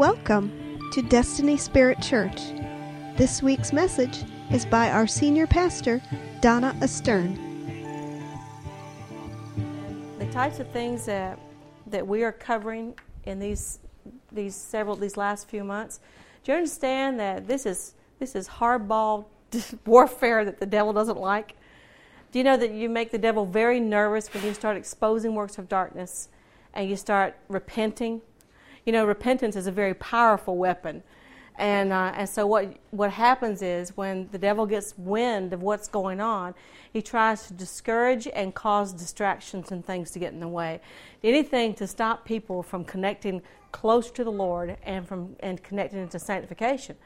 Welcome to Destiny Spirit Church. This week's message is by our senior pastor, Donna Astern. The types of things that that we are covering in these these several these last few months, do you understand that this is this is hardball warfare that the devil doesn't like? Do you know that you make the devil very nervous when you start exposing works of darkness and you start repenting? You know, repentance is a very powerful weapon. And, uh, and so what, what happens is when the devil gets wind of what's going on, he tries to discourage and cause distractions and things to get in the way. Anything to stop people from connecting close to the Lord and from and connecting into sanctification.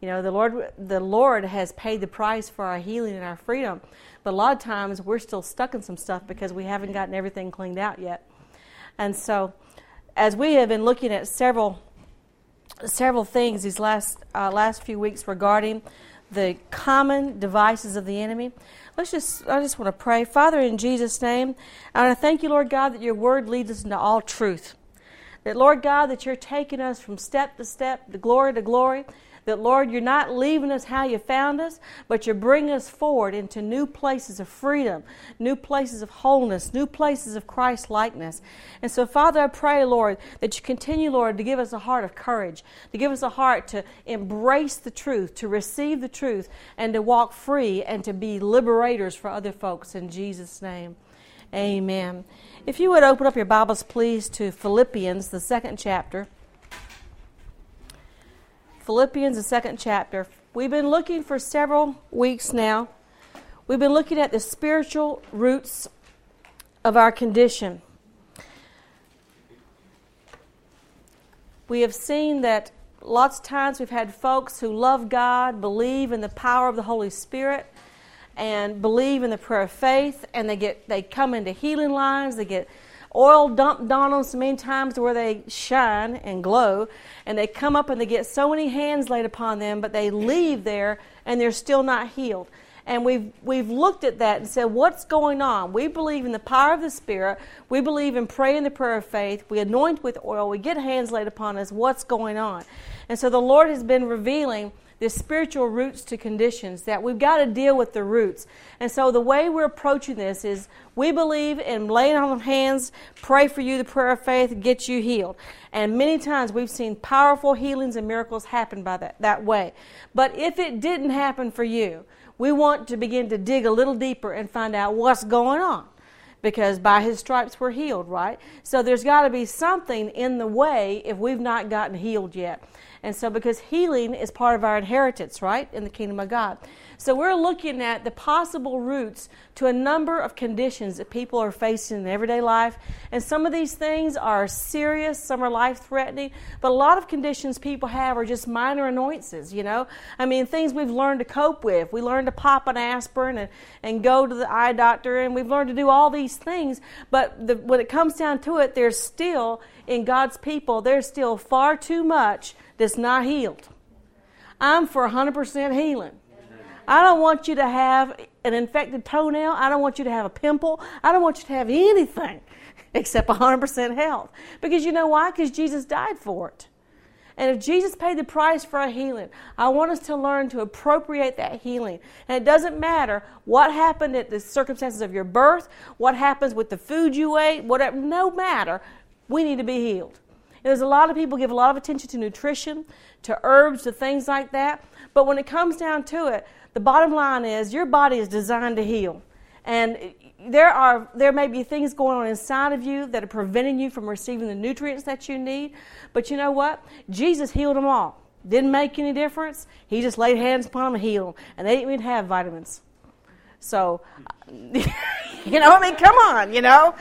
You know, the Lord the Lord has paid the price for our healing and our freedom. But a lot of times we're still stuck in some stuff because we haven't gotten everything cleaned out yet. And so as we have been looking at several several things these last uh, last few weeks regarding the common devices of the enemy. Let's just I just want to pray. Father in Jesus name, I want to thank you Lord God that your word leads us into all truth. That Lord God that you're taking us from step to step, to glory to glory that, Lord, you're not leaving us how you found us, but you're bringing us forward into new places of freedom, new places of wholeness, new places of Christ likeness. And so, Father, I pray, Lord, that you continue, Lord, to give us a heart of courage, to give us a heart to embrace the truth, to receive the truth, and to walk free and to be liberators for other folks in Jesus' name. Amen. If you would open up your Bibles, please, to Philippians, the second chapter. Philippians, the second chapter. We've been looking for several weeks now. We've been looking at the spiritual roots of our condition. We have seen that lots of times we've had folks who love God, believe in the power of the Holy Spirit, and believe in the prayer of faith, and they get they come into healing lines, they get oil dumped on them so many times where they shine and glow, and they come up and they get so many hands laid upon them, but they leave there and they're still not healed. And we've, we've looked at that and said, what's going on? We believe in the power of the Spirit. We believe in praying the prayer of faith. We anoint with oil. We get hands laid upon us. What's going on? And so the Lord has been revealing there's spiritual roots to conditions that we've got to deal with the roots. And so the way we're approaching this is we believe in laying on hands, pray for you, the prayer of faith, get you healed. And many times we've seen powerful healings and miracles happen by that, that way. But if it didn't happen for you, we want to begin to dig a little deeper and find out what's going on because by his stripes we're healed, right? So there's got to be something in the way if we've not gotten healed yet. And so, because healing is part of our inheritance, right, in the kingdom of God. So, we're looking at the possible roots to a number of conditions that people are facing in everyday life. And some of these things are serious, some are life threatening, but a lot of conditions people have are just minor annoyances, you know? I mean, things we've learned to cope with. We learned to pop an aspirin and, and go to the eye doctor, and we've learned to do all these things. But the, when it comes down to it, there's still, in God's people, there's still far too much that's not healed. I'm for 100% healing. I don't want you to have an infected toenail. I don't want you to have a pimple. I don't want you to have anything except 100% health. Because you know why? Because Jesus died for it. And if Jesus paid the price for a healing, I want us to learn to appropriate that healing. And it doesn't matter what happened at the circumstances of your birth, what happens with the food you ate, whatever, no matter, we need to be healed. And There's a lot of people give a lot of attention to nutrition, to herbs, to things like that. But when it comes down to it, the bottom line is your body is designed to heal. And there are there may be things going on inside of you that are preventing you from receiving the nutrients that you need. But you know what? Jesus healed them all. Didn't make any difference. He just laid hands upon them and healed them. And they didn't even have vitamins. So, you know, I mean, come on, you know.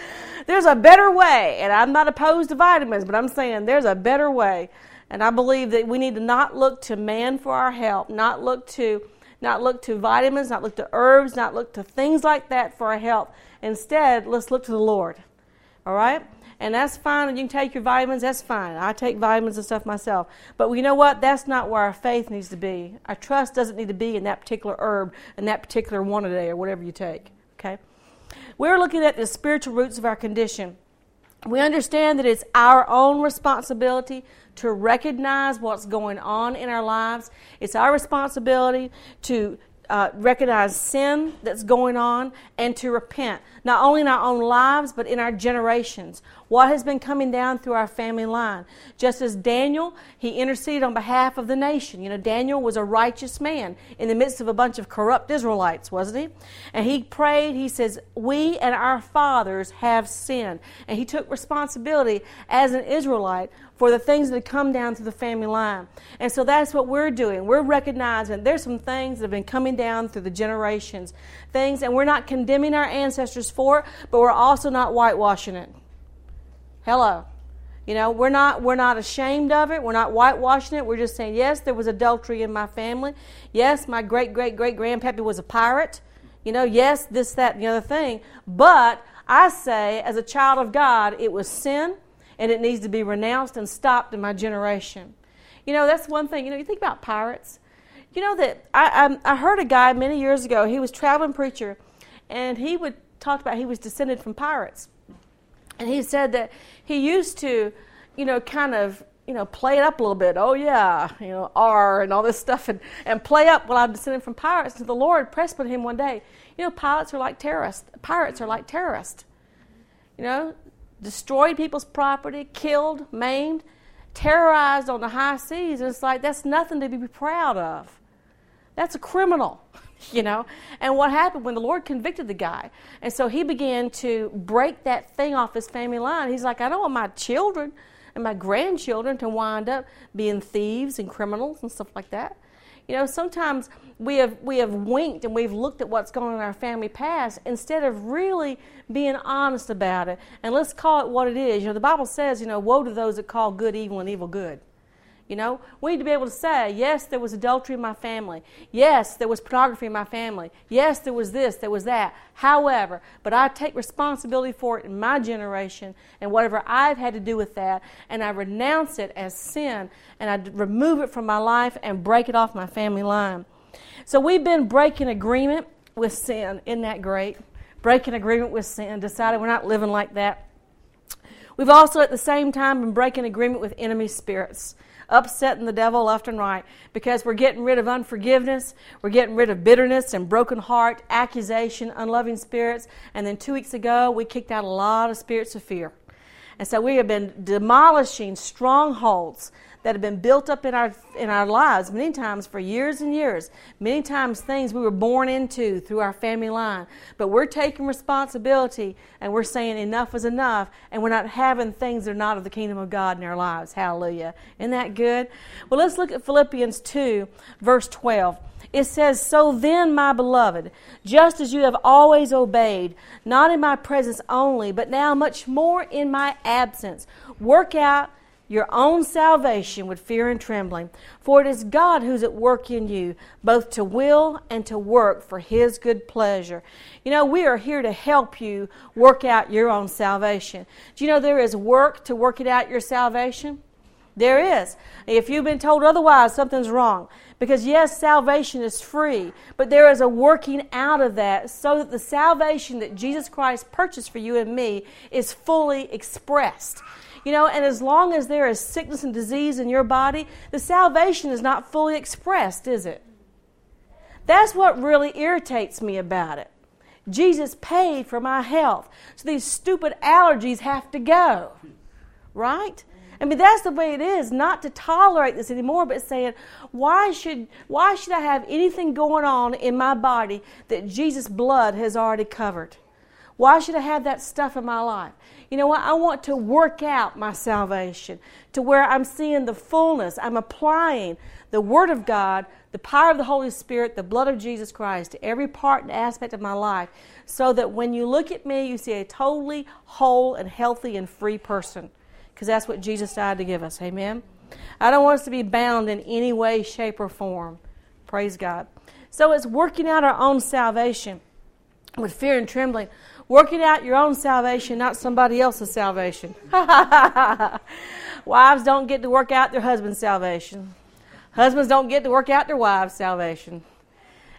There's a better way, and I'm not opposed to vitamins, but I'm saying there's a better way. And I believe that we need to not look to man for our help, not look to not look to vitamins, not look to herbs, not look to things like that for our health. Instead, let's look to the Lord. All right? And that's fine. You can take your vitamins, that's fine. I take vitamins and stuff myself. But you know what? That's not where our faith needs to be. Our trust doesn't need to be in that particular herb and that particular one a day or whatever you take. Okay? We're looking at the spiritual roots of our condition. We understand that it's our own responsibility to recognize what's going on in our lives. It's our responsibility to uh, recognize sin that's going on and to repent, not only in our own lives, but in our generations. What has been coming down through our family line. Just as Daniel, he interceded on behalf of the nation. You know, Daniel was a righteous man in the midst of a bunch of corrupt Israelites, wasn't he? And he prayed, he says, We and our fathers have sinned. And he took responsibility as an Israelite for the things that had come down through the family line. And so that's what we're doing. We're recognizing there's some things that have been coming down through the generations. Things, and we're not condemning our ancestors for it, but we're also not whitewashing it. Hello. You know, we're not we're not ashamed of it. We're not whitewashing it. We're just saying, yes, there was adultery in my family. Yes, my great great great grandpappy was a pirate. You know, yes, this, that, and the other thing. But I say, as a child of God, it was sin and it needs to be renounced and stopped in my generation. You know, that's one thing. You know, you think about pirates. You know that I, I, I heard a guy many years ago. He was traveling preacher, and he would talk about he was descended from pirates, and he said that he used to, you know, kind of you know, play it up a little bit. Oh yeah, you know, R and all this stuff, and, and play up. Well, I'm descended from pirates. And the Lord pressed upon him one day. You know, pirates are like terrorists. Pirates are like terrorists. You know, destroyed people's property, killed, maimed, terrorized on the high seas. And it's like, that's nothing to be proud of. That's a criminal, you know? And what happened when the Lord convicted the guy? And so he began to break that thing off his family line. He's like, I don't want my children and my grandchildren to wind up being thieves and criminals and stuff like that. You know, sometimes we have we have winked and we've looked at what's going on in our family past instead of really being honest about it. And let's call it what it is. You know, the Bible says, you know, woe to those that call good evil and evil good. You know, we need to be able to say, yes, there was adultery in my family. Yes, there was pornography in my family. Yes, there was this, there was that. However, but I take responsibility for it in my generation and whatever I've had to do with that, and I renounce it as sin, and I remove it from my life and break it off my family line. So we've been breaking agreement with sin. Isn't that great? Breaking agreement with sin, decided we're not living like that. We've also at the same time been breaking agreement with enemy spirits upsetting the devil left and right because we're getting rid of unforgiveness, we're getting rid of bitterness and broken heart, accusation, unloving spirits. And then two weeks ago, we kicked out a lot of spirits of fear. And so we have been demolishing strongholds that have been built up in our in our lives many times for years and years. Many times things we were born into through our family line. But we're taking responsibility and we're saying enough is enough and we're not having things that are not of the kingdom of God in our lives. Hallelujah. Isn't that good? Well, let's look at Philippians 2 verse 12. It says, So then, my beloved, just as you have always obeyed, not in my presence only, but now much more in my absence, work out your own salvation with fear and trembling. For it is God who's at work in you, both to will and to work for His good pleasure. You know, we are here to help you work out your own salvation. Do you know there is work to work it out your salvation? There is. If you've been told otherwise, something's wrong. Because yes, salvation is free, but there is a working out of that so that the salvation that Jesus Christ purchased for you and me is fully expressed. You know, and as long as there is sickness and disease in your body, the salvation is not fully expressed, is it? That's what really irritates me about it. Jesus paid for my health. So these stupid allergies have to go. Right? I mean, that's the way it is, not to tolerate this anymore, but saying, why should, why should I have anything going on in my body that Jesus' blood has already covered? Why should I have that stuff in my life? You know what? I want to work out my salvation to where I'm seeing the fullness. I'm applying the Word of God, the power of the Holy Spirit, the blood of Jesus Christ to every part and aspect of my life so that when you look at me, you see a totally whole and healthy and free person because that's what Jesus died to give us. Amen? I don't want us to be bound in any way, shape, or form. Praise God. So it's working out our own salvation with fear and trembling. Working out your own salvation, not somebody else's salvation. wives don't get to work out their husband's salvation. Husbands don't get to work out their wives' salvation.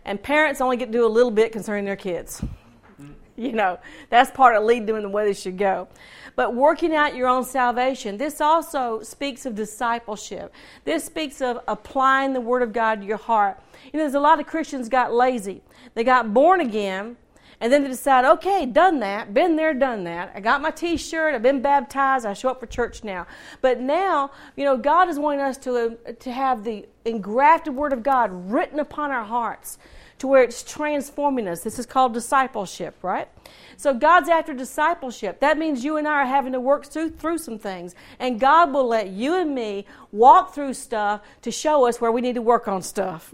And parents only get to do a little bit concerning their kids. you know, that's part of leading them in the way they should go. But working out your own salvation, this also speaks of discipleship. This speaks of applying the Word of God to your heart. You know, there's a lot of Christians got lazy. They got born again, and then they decide, okay, done that, been there, done that. I got my T-shirt, I've been baptized, I show up for church now. But now, you know, God is wanting us to to have the engrafted Word of God written upon our hearts, to where it's transforming us. This is called discipleship, right? So God's after discipleship. That means you and I are having to work through, through some things. And God will let you and me walk through stuff to show us where we need to work on stuff.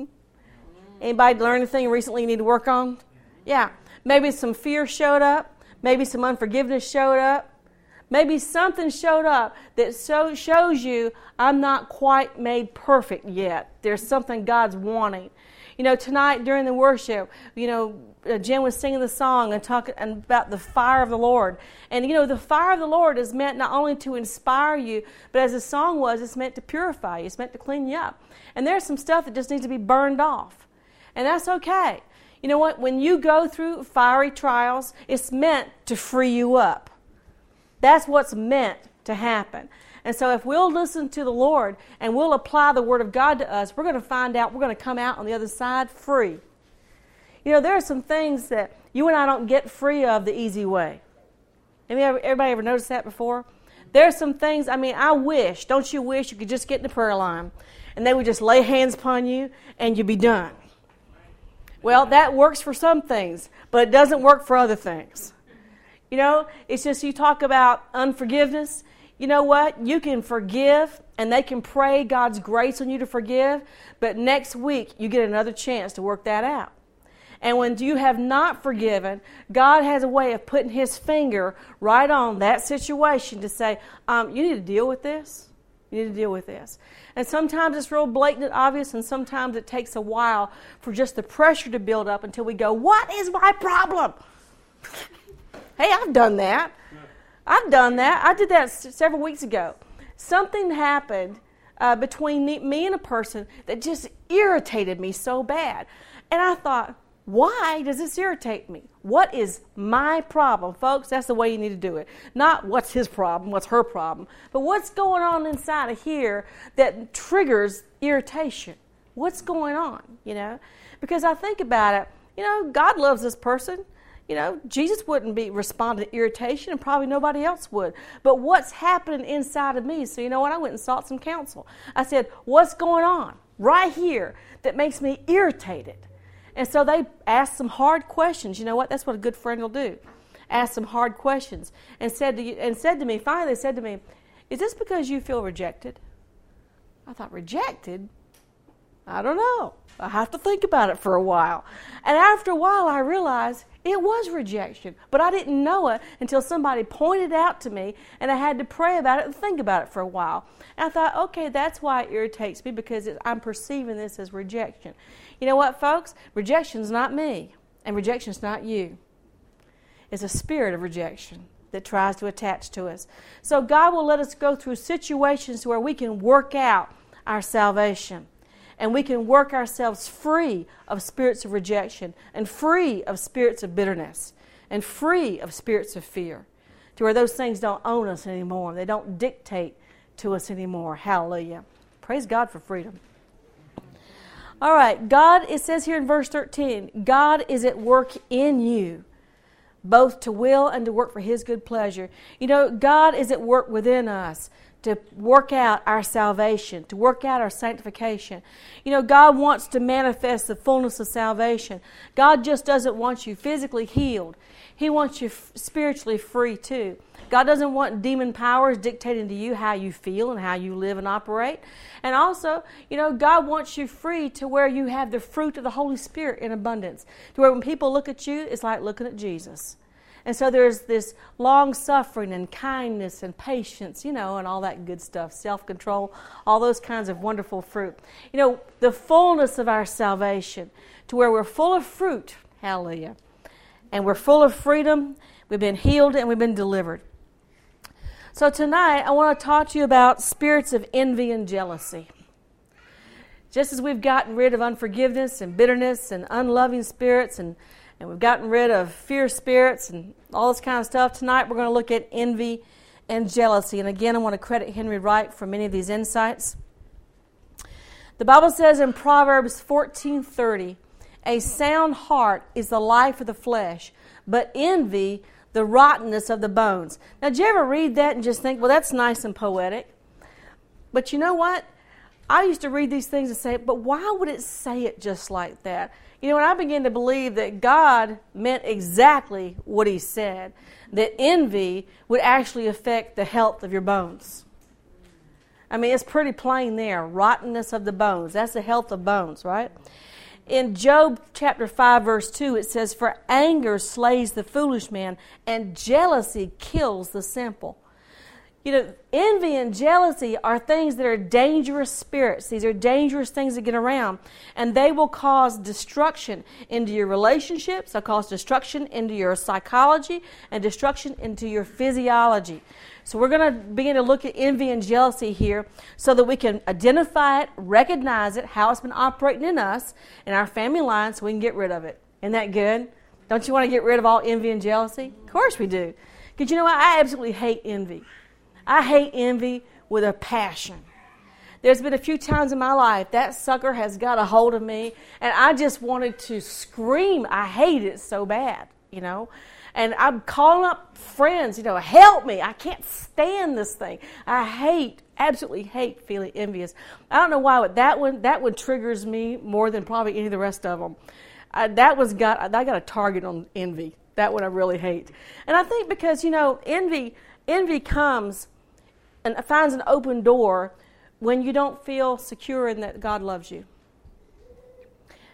Anybody learn anything recently you need to work on? Yeah. Maybe some fear showed up. Maybe some unforgiveness showed up. Maybe something showed up that so shows you I'm not quite made perfect yet. There's something God's wanting. You know, tonight during the worship, you know, uh, Jen was singing the song and talking about the fire of the Lord. And, you know, the fire of the Lord is meant not only to inspire you, but as the song was, it's meant to purify you, it's meant to clean you up. And there's some stuff that just needs to be burned off. And that's okay. You know what? When you go through fiery trials, it's meant to free you up. That's what's meant to happen. And so, if we'll listen to the Lord and we'll apply the Word of God to us, we're going to find out we're going to come out on the other side free. You know, there are some things that you and I don't get free of the easy way. Everybody ever noticed that before? There are some things, I mean, I wish, don't you wish you could just get in the prayer line and they would just lay hands upon you and you'd be done. Well, that works for some things, but it doesn't work for other things. You know, it's just you talk about unforgiveness you know what? You can forgive and they can pray God's grace on you to forgive, but next week you get another chance to work that out. And when you have not forgiven, God has a way of putting His finger right on that situation to say, um, You need to deal with this. You need to deal with this. And sometimes it's real blatant obvious, and sometimes it takes a while for just the pressure to build up until we go, What is my problem? hey, I've done that. I've done that. I did that several weeks ago. Something happened uh, between me and a person that just irritated me so bad. And I thought, why does this irritate me? What is my problem? Folks, that's the way you need to do it. Not what's his problem, what's her problem, but what's going on inside of here that triggers irritation. What's going on, you know? Because I think about it, you know, God loves this person. You know, Jesus wouldn't be responding to irritation, and probably nobody else would. But what's happening inside of me? So you know what? I went and sought some counsel. I said, "What's going on right here that makes me irritated?" And so they asked some hard questions. You know what? That's what a good friend will do. Ask some hard questions, and said to you, and said to me. Finally, they said to me, "Is this because you feel rejected?" I thought, "Rejected? I don't know. I have to think about it for a while." And after a while, I realized it was rejection, but I didn't know it until somebody pointed it out to me, and I had to pray about it and think about it for a while. And I thought, okay, that's why it irritates me because I'm perceiving this as rejection. You know what, folks? Rejection's not me, and rejection's not you. It's a spirit of rejection that tries to attach to us. So God will let us go through situations where we can work out our salvation and we can work ourselves free of spirits of rejection and free of spirits of bitterness and free of spirits of fear to where those things don't own us anymore. They don't dictate to us anymore. Hallelujah. Praise God for freedom. All right, God, it says here in verse 13, God is at work in you, both to will and to work for His good pleasure. You know, God is at work within us to work out our salvation, to work out our sanctification. You know, God wants to manifest the fullness of salvation. God just doesn't want you physically healed, He wants you f- spiritually free too. God doesn't want demon powers dictating to you how you feel and how you live and operate. And also, you know, God wants you free to where you have the fruit of the Holy Spirit in abundance. To where when people look at you, it's like looking at Jesus. And so there's this long suffering and kindness and patience, you know, and all that good stuff, self control, all those kinds of wonderful fruit. You know, the fullness of our salvation to where we're full of fruit, hallelujah. And we're full of freedom, we've been healed, and we've been delivered. So tonight, I want to talk to you about spirits of envy and jealousy. Just as we've gotten rid of unforgiveness and bitterness and unloving spirits and and we've gotten rid of fear spirits and all this kind of stuff. Tonight we're going to look at envy and jealousy. And again, I want to credit Henry Wright for many of these insights. The Bible says in Proverbs 14:30, "A sound heart is the life of the flesh, but envy the rottenness of the bones." Now, did you ever read that and just think, "Well, that's nice and poetic." But you know what? I used to read these things and say, "But why would it say it just like that?" You know, when I began to believe that God meant exactly what He said, that envy would actually affect the health of your bones. I mean, it's pretty plain there rottenness of the bones. That's the health of bones, right? In Job chapter 5, verse 2, it says, For anger slays the foolish man, and jealousy kills the simple. You know, envy and jealousy are things that are dangerous spirits. These are dangerous things to get around. And they will cause destruction into your relationships, they'll cause destruction into your psychology, and destruction into your physiology. So we're going to begin to look at envy and jealousy here so that we can identify it, recognize it, how it's been operating in us, in our family line, so we can get rid of it. Isn't that good? Don't you want to get rid of all envy and jealousy? Of course we do. Because you know what? I absolutely hate envy. I hate envy with a passion. There's been a few times in my life that sucker has got a hold of me, and I just wanted to scream. I hate it so bad, you know. And I'm calling up friends, you know, help me. I can't stand this thing. I hate, absolutely hate feeling envious. I don't know why, but that one, that one triggers me more than probably any of the rest of them. I, that one's got, I got a target on envy. That one I really hate. And I think because, you know, envy, envy comes and finds an open door when you don't feel secure in that God loves you.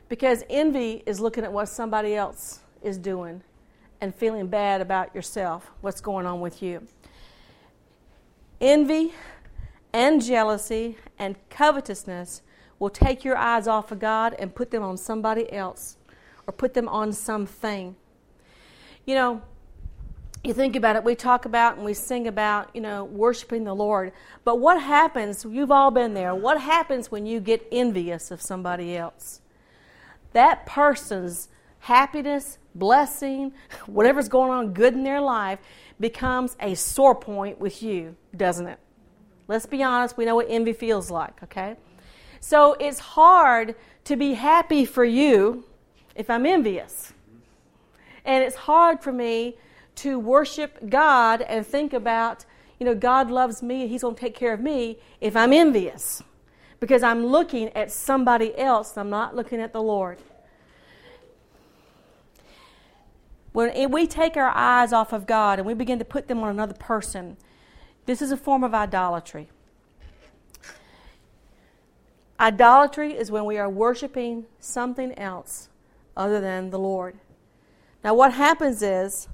Because envy is looking at what somebody else is doing and feeling bad about yourself, what's going on with you. Envy and jealousy and covetousness will take your eyes off of God and put them on somebody else or put them on something. You know, you think about it, we talk about and we sing about, you know, worshiping the Lord. But what happens, you've all been there, what happens when you get envious of somebody else? That person's happiness, blessing, whatever's going on good in their life becomes a sore point with you, doesn't it? Let's be honest, we know what envy feels like, okay? So it's hard to be happy for you if I'm envious. And it's hard for me to worship God and think about, you know, God loves me and He's going to take care of me if I'm envious. Because I'm looking at somebody else, I'm not looking at the Lord. When we take our eyes off of God and we begin to put them on another person, this is a form of idolatry. Idolatry is when we are worshiping something else other than the Lord. Now, what happens is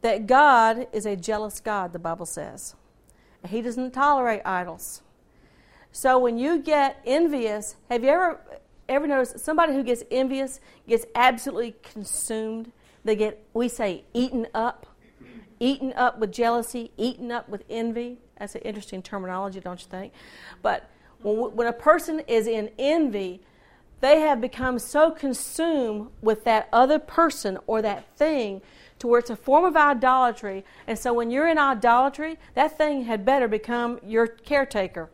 that God is a jealous God, the Bible says. He doesn't tolerate idols. So when you get envious, have you ever ever noticed somebody who gets envious gets absolutely consumed? They get we say eaten up, eaten up with jealousy, eaten up with envy. That's an interesting terminology, don't you think? But when, when a person is in envy, they have become so consumed with that other person or that thing to where it's a form of idolatry. And so when you're in idolatry, that thing had better become your caretaker.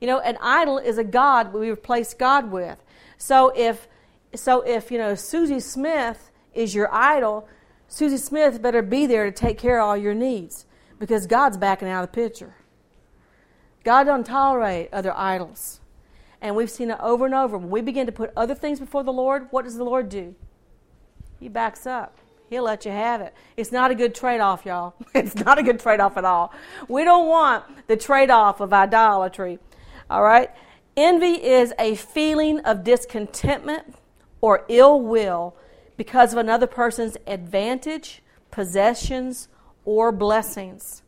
You know, an idol is a god we replace God with. So if so if, you know, Susie Smith is your idol, Susie Smith better be there to take care of all your needs because God's backing out of the picture. God doesn't tolerate other idols. And we've seen it over and over. When we begin to put other things before the Lord, what does the Lord do? He backs up. He'll let you have it. It's not a good trade off, y'all. It's not a good trade off at all. We don't want the trade off of idolatry. All right? Envy is a feeling of discontentment or ill will because of another person's advantage, possessions, or blessings.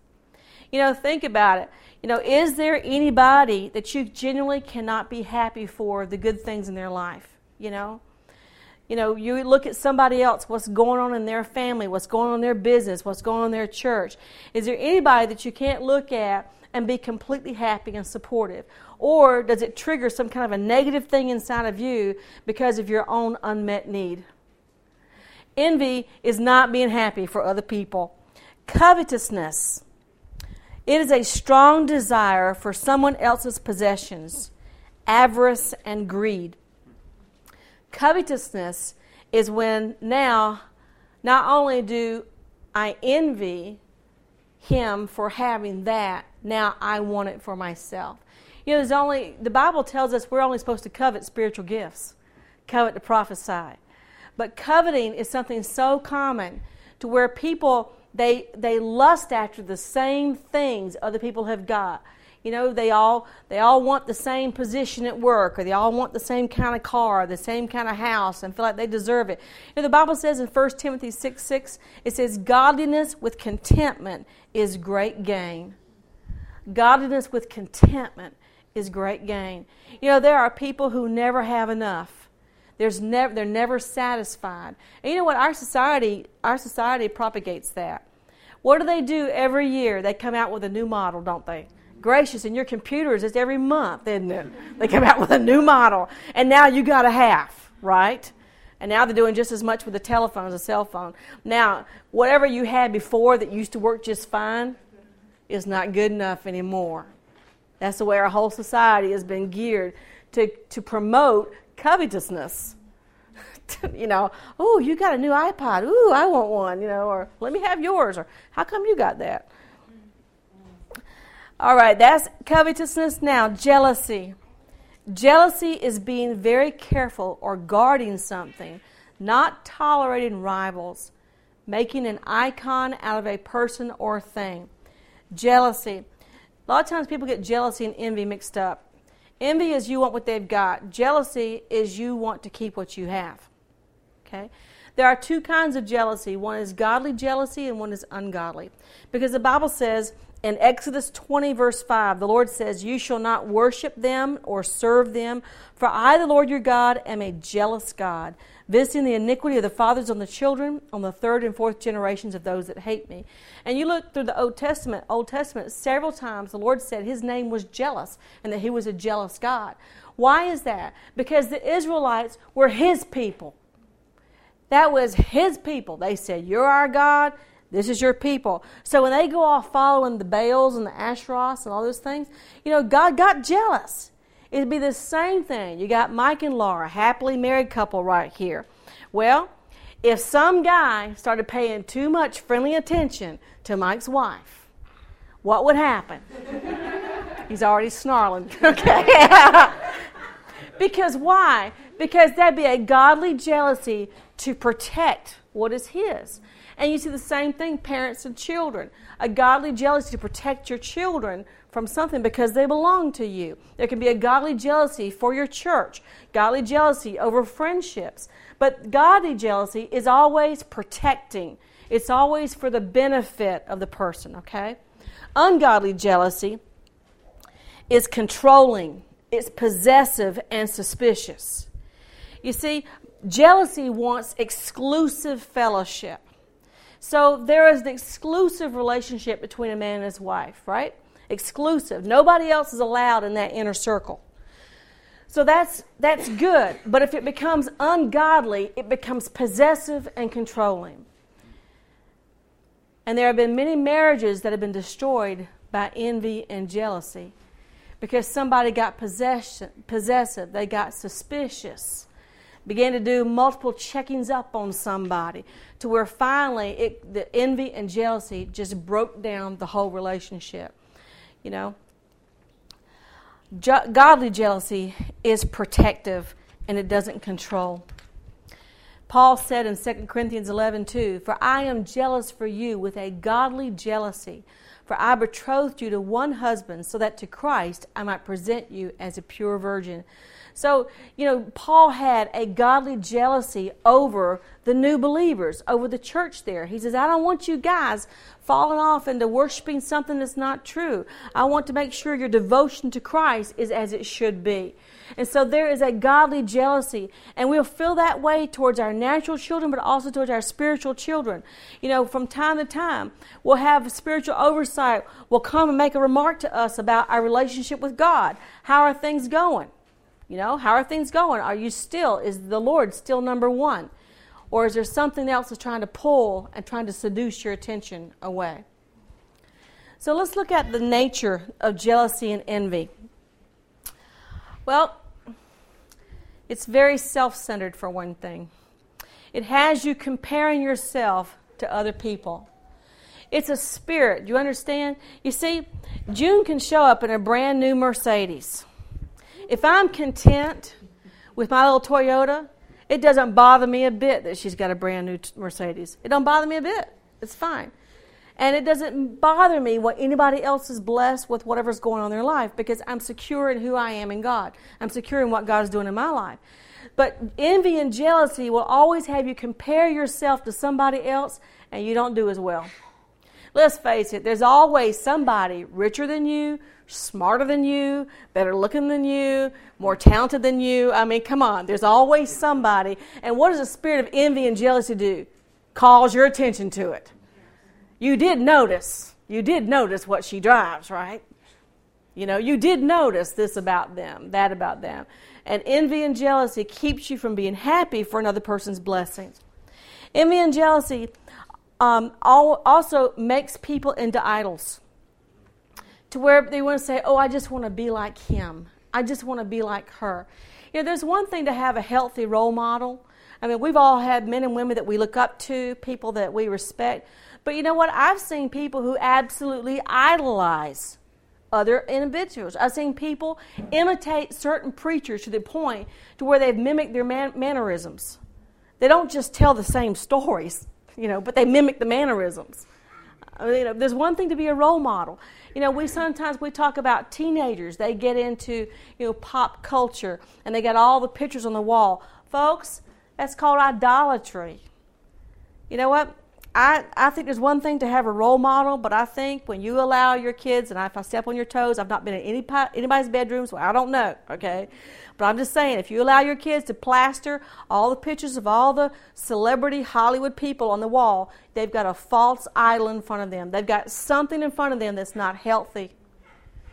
You know, think about it. You know, is there anybody that you genuinely cannot be happy for the good things in their life? You know? You know, you look at somebody else, what's going on in their family, what's going on in their business, what's going on in their church. Is there anybody that you can't look at and be completely happy and supportive? Or does it trigger some kind of a negative thing inside of you because of your own unmet need? Envy is not being happy for other people. Covetousness. It is a strong desire for someone else's possessions, avarice, and greed. Covetousness is when now not only do I envy him for having that, now I want it for myself. You know, there's only the Bible tells us we're only supposed to covet spiritual gifts, covet to prophesy. But coveting is something so common to where people they they lust after the same things other people have got. You know, they all they all want the same position at work, or they all want the same kind of car, the same kind of house, and feel like they deserve it. You know, the Bible says in 1 Timothy 6 6, it says, Godliness with contentment is great gain. Godliness with contentment is great gain. You know, there are people who never have enough. There's they're never satisfied. And you know what? Our society, our society propagates that. What do they do every year? They come out with a new model, don't they? Gracious, in your computers, it's every month, isn't it? They come out with a new model. And now you got a half, right? And now they're doing just as much with a telephone as a cell phone. Now, whatever you had before that used to work just fine is not good enough anymore. That's the way our whole society has been geared to, to promote covetousness. you know, oh, you got a new iPod. Ooh, I want one, you know, or let me have yours, or how come you got that? All right, that's covetousness. Now, jealousy. Jealousy is being very careful or guarding something, not tolerating rivals, making an icon out of a person or thing. Jealousy. A lot of times people get jealousy and envy mixed up. Envy is you want what they've got. Jealousy is you want to keep what you have. Okay? There are two kinds of jealousy. One is godly jealousy and one is ungodly. Because the Bible says in Exodus 20, verse 5, the Lord says, You shall not worship them or serve them, for I, the Lord your God, am a jealous God visiting the iniquity of the fathers on the children, on the third and fourth generations of those that hate me. And you look through the Old Testament, Old Testament, several times the Lord said his name was jealous and that he was a jealous God. Why is that? Because the Israelites were his people. That was his people. They said, You're our God. This is your people. So when they go off following the Baals and the Asheroths and all those things, you know, God got jealous. It'd be the same thing. You got Mike and Laura, happily married couple right here. Well, if some guy started paying too much friendly attention to Mike's wife, what would happen? He's already snarling. Okay. because why? Because that'd be a godly jealousy to protect what is his. And you see the same thing, parents and children. A godly jealousy to protect your children from something because they belong to you. There can be a godly jealousy for your church, godly jealousy over friendships. But godly jealousy is always protecting, it's always for the benefit of the person, okay? Ungodly jealousy is controlling, it's possessive and suspicious. You see, jealousy wants exclusive fellowship. So there is an exclusive relationship between a man and his wife, right? Exclusive. Nobody else is allowed in that inner circle. So that's that's good, but if it becomes ungodly, it becomes possessive and controlling. And there have been many marriages that have been destroyed by envy and jealousy because somebody got possession, possessive, they got suspicious, began to do multiple checkings up on somebody to where finally it, the envy and jealousy just broke down the whole relationship you know. Jo- godly jealousy is protective and it doesn't control. Paul said in 2 Corinthians 11, 2, For I am jealous for you with a godly jealousy. For I betrothed you to one husband, so that to Christ I might present you as a pure virgin. So, you know, Paul had a godly jealousy over the new believers, over the church there. He says, I don't want you guys falling off into worshiping something that's not true. I want to make sure your devotion to Christ is as it should be. And so there is a godly jealousy, and we'll feel that way towards our natural children, but also towards our spiritual children. You know, from time to time, we'll have spiritual oversight, will come and make a remark to us about our relationship with God. How are things going? You know, how are things going? Are you still, is the Lord still number one? Or is there something else that's trying to pull and trying to seduce your attention away? So let's look at the nature of jealousy and envy. Well, it's very self centered, for one thing. It has you comparing yourself to other people. It's a spirit. Do you understand? You see, June can show up in a brand new Mercedes. If I'm content with my little Toyota, it doesn't bother me a bit that she's got a brand new Mercedes. It don't bother me a bit. It's fine. And it doesn't bother me what anybody else is blessed with whatever's going on in their life because I'm secure in who I am in God. I'm secure in what God is doing in my life. But envy and jealousy will always have you compare yourself to somebody else and you don't do as well. Let's face it, there's always somebody richer than you, smarter than you, better looking than you, more talented than you. I mean, come on, there's always somebody. And what does the spirit of envy and jealousy do? Calls your attention to it. You did notice, you did notice what she drives, right? You know, you did notice this about them, that about them. And envy and jealousy keeps you from being happy for another person's blessings. Envy and jealousy um, also makes people into idols to where they want to say, Oh, I just want to be like him. I just want to be like her. You know, there's one thing to have a healthy role model. I mean, we've all had men and women that we look up to, people that we respect. But you know what? I've seen people who absolutely idolize other individuals. I've seen people imitate certain preachers to the point to where they've mimicked their man- mannerisms. They don't just tell the same stories, you know, but they mimic the mannerisms. I mean, you know, there's one thing to be a role model. You know, we sometimes we talk about teenagers. They get into you know pop culture and they got all the pictures on the wall. Folks, that's called idolatry. You know what? I, I think there's one thing to have a role model, but I think when you allow your kids, and if I step on your toes, I've not been in any, anybody's bedroom, so I don't know, okay? But I'm just saying, if you allow your kids to plaster all the pictures of all the celebrity Hollywood people on the wall, they've got a false idol in front of them. They've got something in front of them that's not healthy.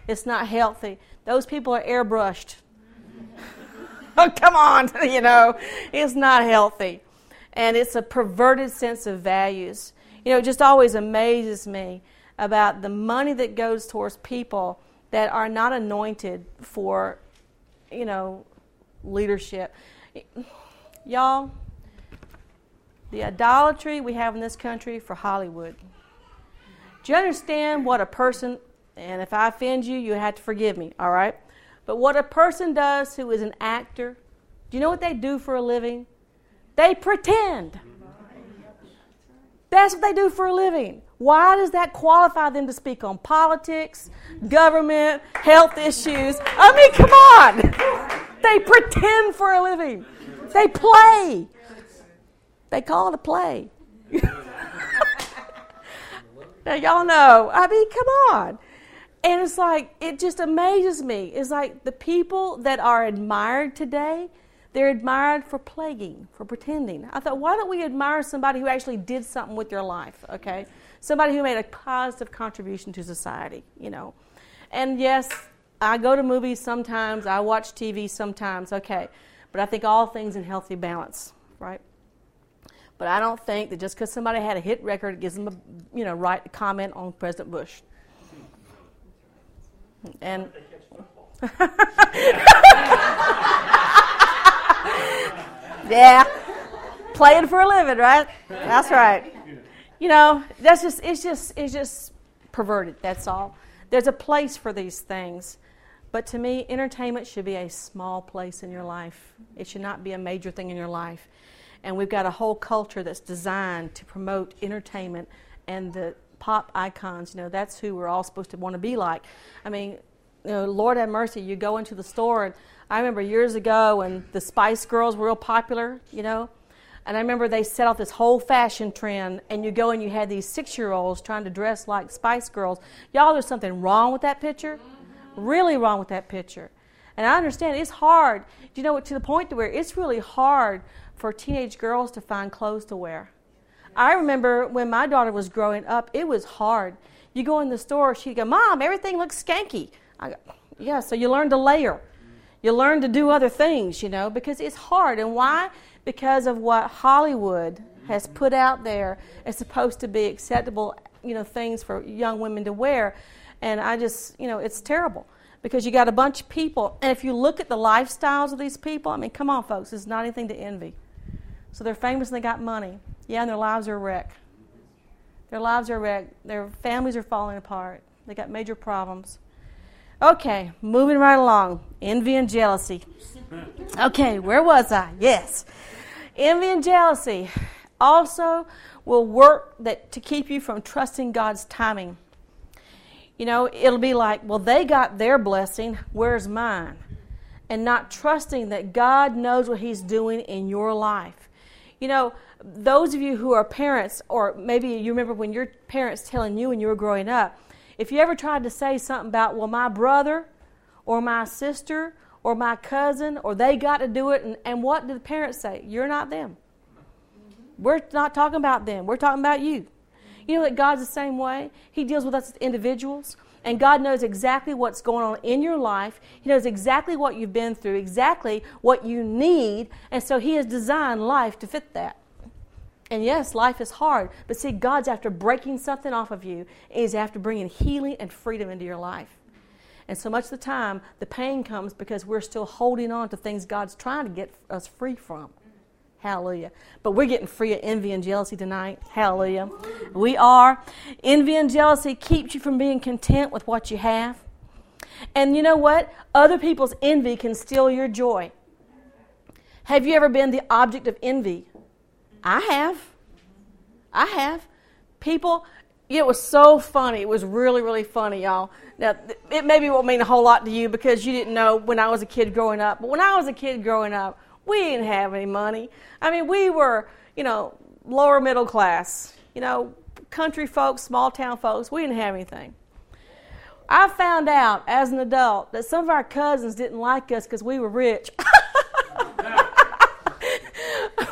It's not healthy. Those people are airbrushed. oh, come on, you know, it's not healthy and it's a perverted sense of values. You know, it just always amazes me about the money that goes towards people that are not anointed for, you know, leadership. Y'all, the idolatry we have in this country for Hollywood. Do you understand what a person, and if I offend you, you have to forgive me, all right? But what a person does who is an actor, do you know what they do for a living? They pretend. That's what they do for a living. Why does that qualify them to speak on politics, government, health issues? I mean, come on. They pretend for a living. They play. They call it a play. now, y'all know. I mean, come on. And it's like, it just amazes me. It's like the people that are admired today they're admired for plaguing, for pretending. I thought, why don't we admire somebody who actually did something with their life, okay? Somebody who made a positive contribution to society, you know. And yes, I go to movies sometimes, I watch TV sometimes, okay. But I think all things in healthy balance, right? But I don't think that just because somebody had a hit record it gives them a you know right to comment on President Bush. And yeah. Playing for a living, right? That's right. You know, that's just it's just it's just perverted, that's all. There's a place for these things. But to me, entertainment should be a small place in your life. It should not be a major thing in your life. And we've got a whole culture that's designed to promote entertainment and the pop icons. You know, that's who we're all supposed to want to be like. I mean, you know, Lord have mercy, you go into the store and I remember years ago when the Spice Girls were real popular, you know, and I remember they set off this whole fashion trend, and you go and you had these six year olds trying to dress like Spice Girls. Y'all, there's something wrong with that picture. Really wrong with that picture. And I understand it's hard. Do you know what? To the point to where it's really hard for teenage girls to find clothes to wear. I remember when my daughter was growing up, it was hard. You go in the store, she'd go, Mom, everything looks skanky. I go, Yeah, so you learn to layer. You learn to do other things, you know, because it's hard. And why? because of what Hollywood has put out there as supposed to be acceptable, you know, things for young women to wear. And I just, you know, it's terrible because you got a bunch of people. And if you look at the lifestyles of these people, I mean, come on, folks, it's not anything to envy. So they're famous and they got money. Yeah, and their lives are a wreck. Their lives are a wreck. Their families are falling apart. They got major problems. Okay, moving right along. Envy and jealousy. Okay, where was I? Yes. Envy and jealousy also will work that to keep you from trusting God's timing. You know, it'll be like, well, they got their blessing, where's mine? And not trusting that God knows what He's doing in your life. You know, those of you who are parents, or maybe you remember when your parents telling you when you were growing up, if you ever tried to say something about, well, my brother or my sister or my cousin or they got to do it, and, and what did the parents say? You're not them. Mm-hmm. We're not talking about them. We're talking about you. You know that God's the same way? He deals with us as individuals. And God knows exactly what's going on in your life. He knows exactly what you've been through, exactly what you need. And so He has designed life to fit that. And yes, life is hard. But see, God's after breaking something off of you, He's after bringing healing and freedom into your life. And so much of the time, the pain comes because we're still holding on to things God's trying to get us free from. Hallelujah. But we're getting free of envy and jealousy tonight. Hallelujah. We are. Envy and jealousy keeps you from being content with what you have. And you know what? Other people's envy can steal your joy. Have you ever been the object of envy? I have. I have. People, it was so funny. It was really, really funny, y'all. Now, it maybe won't mean a whole lot to you because you didn't know when I was a kid growing up. But when I was a kid growing up, we didn't have any money. I mean, we were, you know, lower middle class, you know, country folks, small town folks. We didn't have anything. I found out as an adult that some of our cousins didn't like us because we were rich.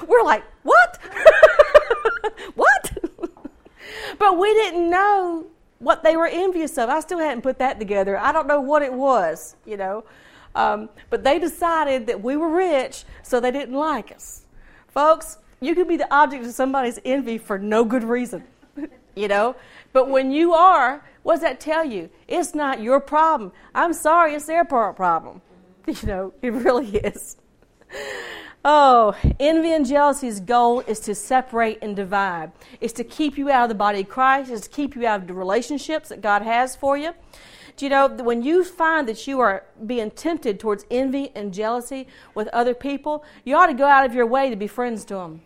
we're like, what? what? but we didn't know what they were envious of. I still hadn't put that together. I don't know what it was, you know. Um, but they decided that we were rich, so they didn't like us. Folks, you can be the object of somebody's envy for no good reason, you know. But when you are, what does that tell you? It's not your problem. I'm sorry, it's their problem. You know, it really is. Oh, envy and jealousy's goal is to separate and divide. It's to keep you out of the body of Christ. It's to keep you out of the relationships that God has for you. Do you know, when you find that you are being tempted towards envy and jealousy with other people, you ought to go out of your way to be friends to them,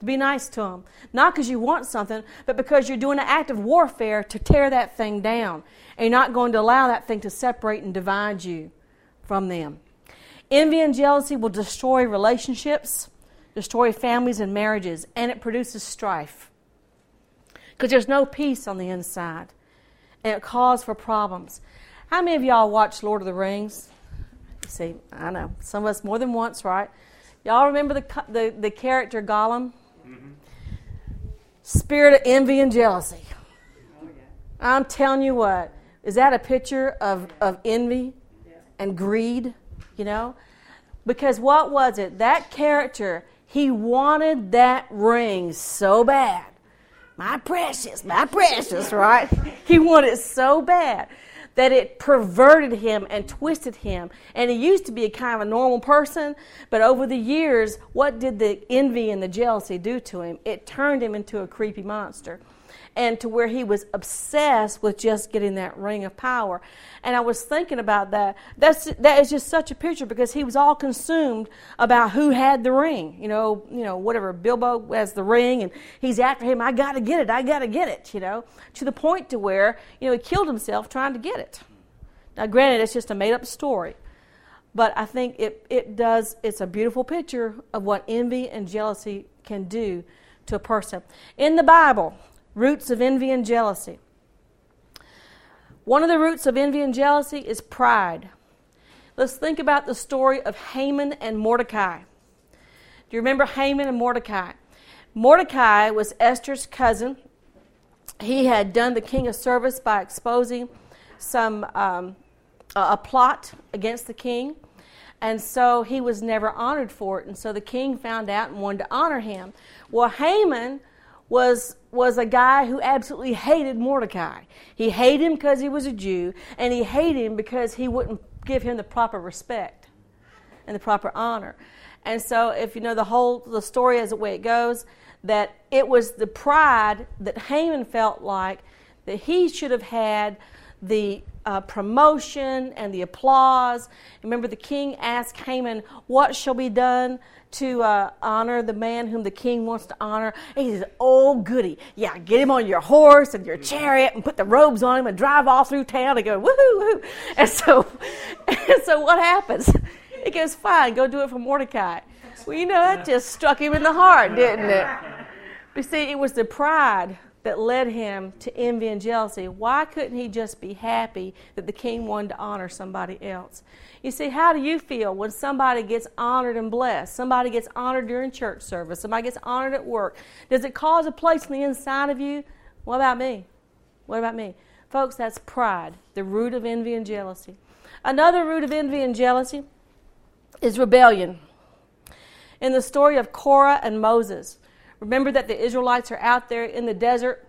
to be nice to them. Not because you want something, but because you're doing an act of warfare to tear that thing down. And you're not going to allow that thing to separate and divide you from them. Envy and jealousy will destroy relationships, destroy families and marriages, and it produces strife. Because there's no peace on the inside and it causes for problems. How many of y'all watched Lord of the Rings? See, I know some of us more than once, right? Y'all remember the the, the character Gollum? Mm-hmm. Spirit of envy and jealousy. Oh, yeah. I'm telling you what, is that a picture of, of envy yeah. and greed? You know? Because what was it? That character, he wanted that ring so bad my precious, my precious, right? He wanted so bad that it perverted him and twisted him. And he used to be a kind of a normal person, but over the years, what did the envy and the jealousy do to him? It turned him into a creepy monster and to where he was obsessed with just getting that ring of power. And I was thinking about that. That's that is just such a picture because he was all consumed about who had the ring. You know, you know, whatever Bilbo has the ring, and he's after him. I got to get it. I got to get it. You know, to the point to where you know he killed himself trying to get it. Now, granted, it's just a made up story. But I think it, it does, it's a beautiful picture of what envy and jealousy can do to a person. In the Bible, Roots of envy and jealousy. One of the roots of envy and jealousy is pride. Let's think about the story of Haman and Mordecai. Do you remember Haman and Mordecai? Mordecai was Esther's cousin. He had done the king a service by exposing some um, a plot against the king, And so he was never honored for it. And so the king found out and wanted to honor him. Well, Haman was was a guy who absolutely hated Mordecai. He hated him because he was a Jew, and he hated him because he wouldn't give him the proper respect and the proper honor. And so, if you know the whole the story as the way it goes, that it was the pride that Haman felt like that he should have had the uh, promotion and the applause. Remember, the king asked Haman, What shall be done to uh, honor the man whom the king wants to honor? And he says, Oh, goody. Yeah, get him on your horse and your chariot and put the robes on him and drive all through town and go, Woohoo, woohoo. And so, and so what happens? He goes, Fine, go do it for Mordecai. Well, you know, that just struck him in the heart, didn't it? But see, it was the pride that led him to envy and jealousy. Why couldn't he just be happy that the king wanted to honor somebody else? You see, how do you feel when somebody gets honored and blessed? Somebody gets honored during church service, somebody gets honored at work. Does it cause a place in the inside of you? What about me? What about me? Folks, that's pride, the root of envy and jealousy. Another root of envy and jealousy is rebellion. In the story of Korah and Moses, Remember that the Israelites are out there in the desert,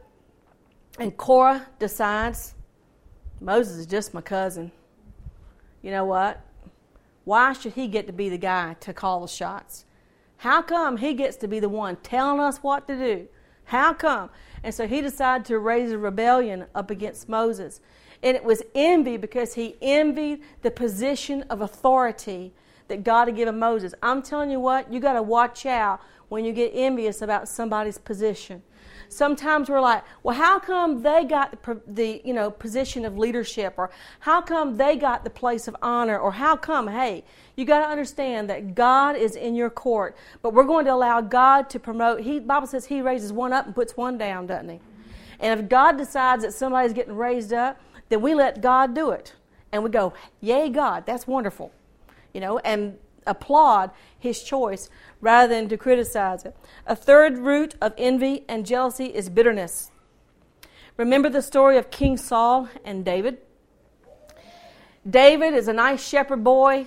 and Korah decides, Moses is just my cousin. You know what? Why should he get to be the guy to call the shots? How come he gets to be the one telling us what to do? How come? And so he decided to raise a rebellion up against Moses. And it was envy because he envied the position of authority that God had given Moses. I'm telling you what, you got to watch out when you get envious about somebody's position. Sometimes we're like, well, how come they got the, the you know position of leadership, or how come they got the place of honor, or how come? Hey, you got to understand that God is in your court, but we're going to allow God to promote. He Bible says He raises one up and puts one down, doesn't He? And if God decides that somebody's getting raised up, then we let God do it, and we go, "Yay, God! That's wonderful," you know, and applaud His choice rather than to criticize it. A third root of envy and jealousy is bitterness. Remember the story of King Saul and David? David is a nice shepherd boy.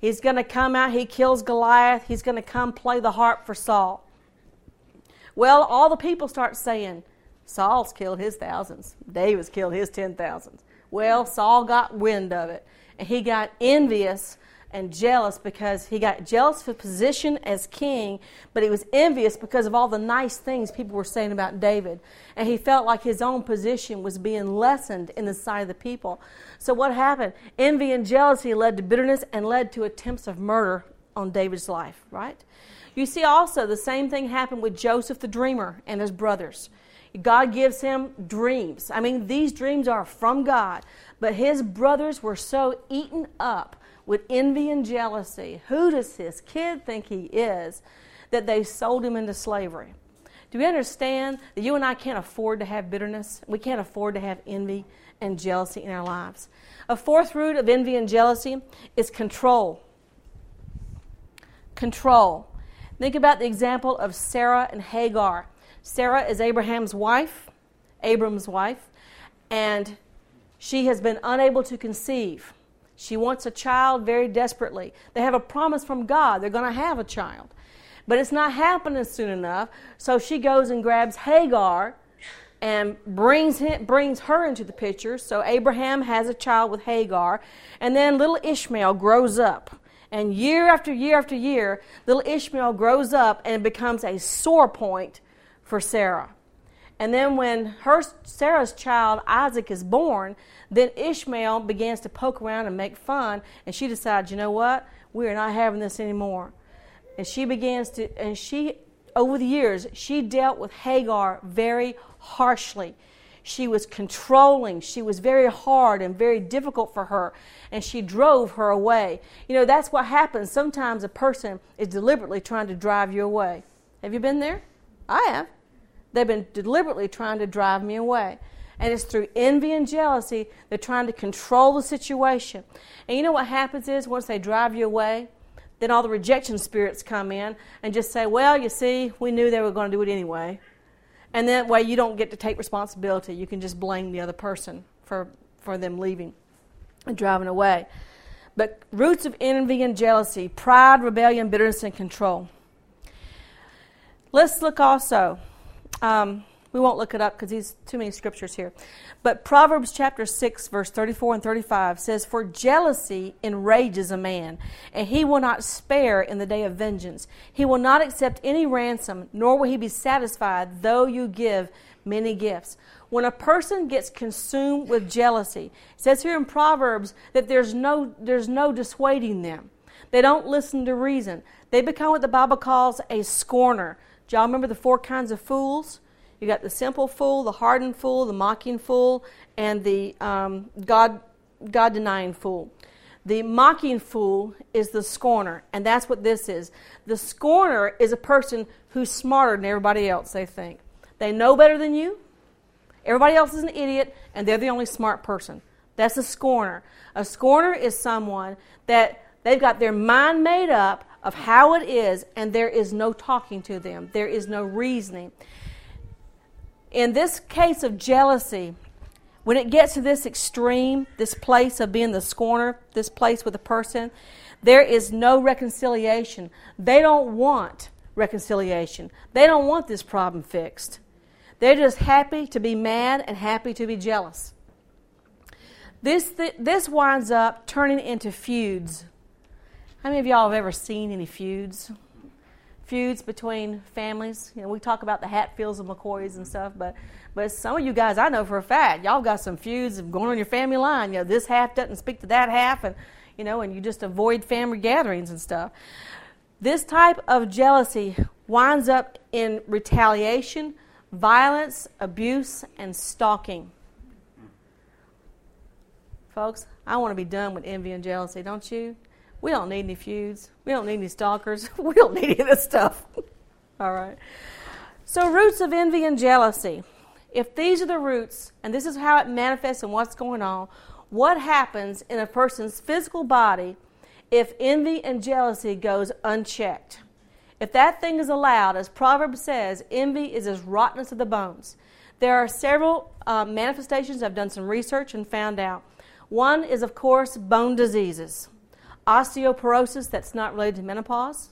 He's going to come out, he kills Goliath, he's going to come play the harp for Saul. Well, all the people start saying, Saul's killed his thousands, David's killed his ten thousands. Well, Saul got wind of it, and he got envious and jealous because he got jealous for position as king, but he was envious because of all the nice things people were saying about David. And he felt like his own position was being lessened in the sight of the people. So what happened? Envy and jealousy led to bitterness and led to attempts of murder on David's life, right? You see also the same thing happened with Joseph the dreamer and his brothers. God gives him dreams. I mean, these dreams are from God, but his brothers were so eaten up with envy and jealousy. Who does this kid think he is that they sold him into slavery? Do we understand that you and I can't afford to have bitterness? We can't afford to have envy and jealousy in our lives. A fourth root of envy and jealousy is control. Control. Think about the example of Sarah and Hagar. Sarah is Abraham's wife, Abram's wife, and she has been unable to conceive. She wants a child very desperately. They have a promise from God, they're going to have a child. But it's not happening soon enough, so she goes and grabs Hagar and brings, him, brings her into the picture. So Abraham has a child with Hagar, and then little Ishmael grows up. And year after year after year, little Ishmael grows up and becomes a sore point for Sarah. And then when her Sarah's child Isaac is born, then Ishmael begins to poke around and make fun, and she decides, you know what? We are not having this anymore. And she begins to, and she, over the years, she dealt with Hagar very harshly. She was controlling. She was very hard and very difficult for her, and she drove her away. You know, that's what happens. Sometimes a person is deliberately trying to drive you away. Have you been there? I have. They've been deliberately trying to drive me away. And it's through envy and jealousy, they're trying to control the situation. And you know what happens is once they drive you away, then all the rejection spirits come in and just say, Well, you see, we knew they were going to do it anyway. And that way you don't get to take responsibility. You can just blame the other person for, for them leaving and driving away. But roots of envy and jealousy, pride, rebellion, bitterness, and control. Let's look also. Um, we won't look it up because there's too many scriptures here. But Proverbs chapter 6, verse 34 and 35 says, For jealousy enrages a man, and he will not spare in the day of vengeance. He will not accept any ransom, nor will he be satisfied, though you give many gifts. When a person gets consumed with jealousy, it says here in Proverbs that there's no, there's no dissuading them. They don't listen to reason. They become what the Bible calls a scorner. Do y'all remember the four kinds of fools? You got the simple fool, the hardened fool, the mocking fool, and the um, God God denying fool. The mocking fool is the scorner, and that's what this is. The scorner is a person who's smarter than everybody else, they think. They know better than you. Everybody else is an idiot, and they're the only smart person. That's a scorner. A scorner is someone that they've got their mind made up of how it is, and there is no talking to them, there is no reasoning. In this case of jealousy, when it gets to this extreme, this place of being the scorner, this place with a person, there is no reconciliation. They don't want reconciliation. They don't want this problem fixed. They're just happy to be mad and happy to be jealous. This, th- this winds up turning into feuds. How many of y'all have ever seen any feuds? Feuds between families. You know, we talk about the Hatfields and McCoys and stuff, but but some of you guys I know for a fact, y'all got some feuds going on your family line. You know, this half doesn't speak to that half, and you know, and you just avoid family gatherings and stuff. This type of jealousy winds up in retaliation, violence, abuse, and stalking. Folks, I want to be done with envy and jealousy, don't you? We don't need any feuds. We don't need any stalkers. We don't need any of this stuff. All right. So, roots of envy and jealousy. If these are the roots, and this is how it manifests and what's going on, what happens in a person's physical body if envy and jealousy goes unchecked? If that thing is allowed, as Proverbs says, envy is as rottenness of the bones. There are several uh, manifestations. I've done some research and found out. One is, of course, bone diseases osteoporosis that's not related to menopause,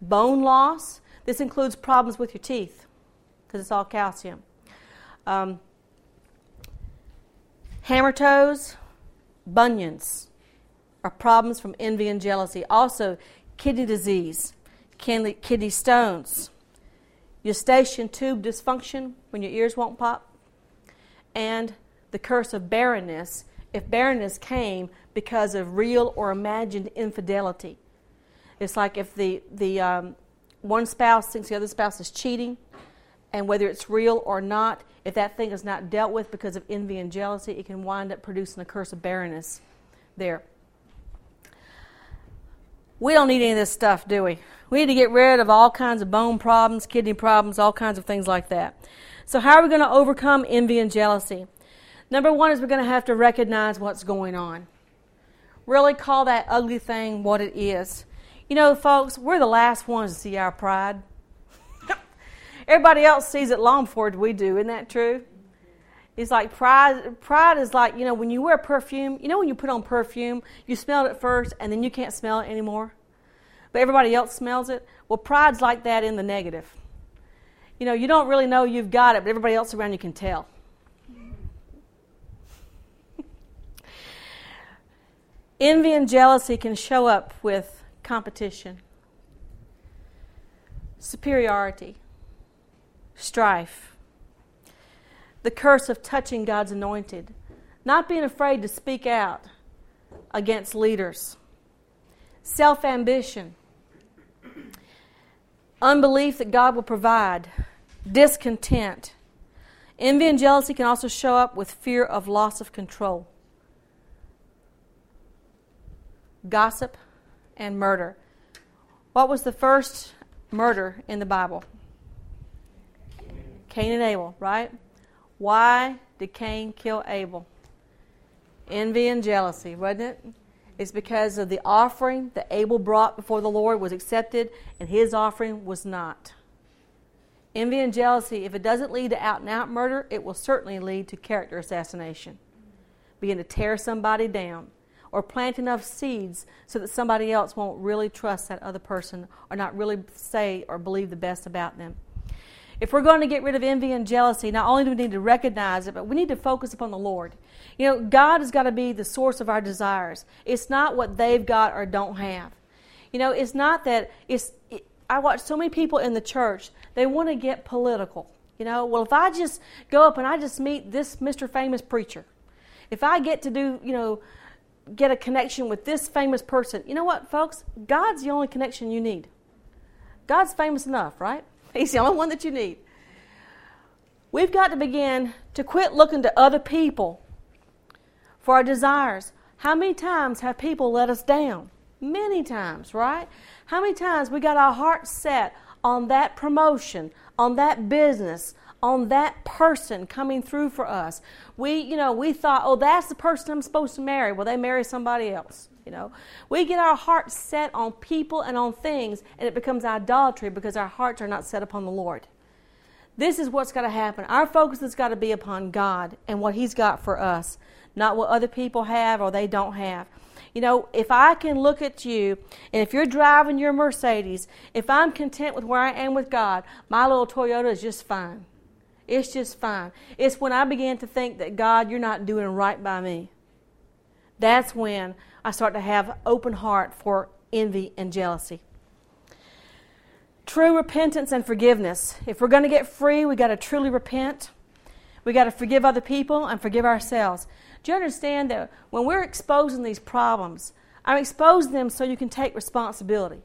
bone loss. This includes problems with your teeth because it's all calcium. Um, hammer toes, bunions are problems from envy and jealousy. Also, kidney disease, kidney stones, eustachian tube dysfunction when your ears won't pop, and the curse of barrenness if barrenness came because of real or imagined infidelity. It's like if the, the um, one spouse thinks the other spouse is cheating, and whether it's real or not, if that thing is not dealt with because of envy and jealousy, it can wind up producing a curse of barrenness there. We don't need any of this stuff, do we? We need to get rid of all kinds of bone problems, kidney problems, all kinds of things like that. So, how are we going to overcome envy and jealousy? Number one is we're going to have to recognize what's going on. Really call that ugly thing what it is. You know, folks, we're the last ones to see our pride. Everybody else sees it long before we do. Isn't that true? It's like pride. Pride is like you know when you wear perfume. You know when you put on perfume, you smell it first, and then you can't smell it anymore. But everybody else smells it. Well, pride's like that in the negative. You know, you don't really know you've got it, but everybody else around you can tell. Envy and jealousy can show up with competition, superiority, strife, the curse of touching God's anointed, not being afraid to speak out against leaders, self ambition, unbelief that God will provide, discontent. Envy and jealousy can also show up with fear of loss of control. Gossip, and murder. What was the first murder in the Bible? Cain and Abel, right? Why did Cain kill Abel? Envy and jealousy, wasn't it? It's because of the offering that Abel brought before the Lord was accepted and his offering was not. Envy and jealousy, if it doesn't lead to out and out murder, it will certainly lead to character assassination. Begin to tear somebody down. Or plant enough seeds so that somebody else won't really trust that other person or not really say or believe the best about them. If we're going to get rid of envy and jealousy, not only do we need to recognize it, but we need to focus upon the Lord. You know, God has got to be the source of our desires. It's not what they've got or don't have. You know, it's not that it's. It, I watch so many people in the church. They want to get political. You know, well, if I just go up and I just meet this Mr. Famous preacher, if I get to do, you know, get a connection with this famous person, you know what, folks? God's the only connection you need. God's famous enough, right? He's the only one that you need. We've got to begin to quit looking to other people for our desires. How many times have people let us down? Many times, right? How many times we got our hearts set on that promotion, on that business, on that person coming through for us. We, you know, we thought, oh, that's the person I'm supposed to marry. Well, they marry somebody else. You know, we get our hearts set on people and on things, and it becomes idolatry because our hearts are not set upon the Lord. This is what's got to happen. Our focus has got to be upon God and what He's got for us, not what other people have or they don't have. You know, if I can look at you, and if you're driving your Mercedes, if I'm content with where I am with God, my little Toyota is just fine. It's just fine. It's when I began to think that, God, you're not doing right by me. That's when I start to have open heart for envy and jealousy. True repentance and forgiveness. If we're going to get free, we got to truly repent. We got to forgive other people and forgive ourselves. Do you understand that when we're exposing these problems, I'm exposing them so you can take responsibility,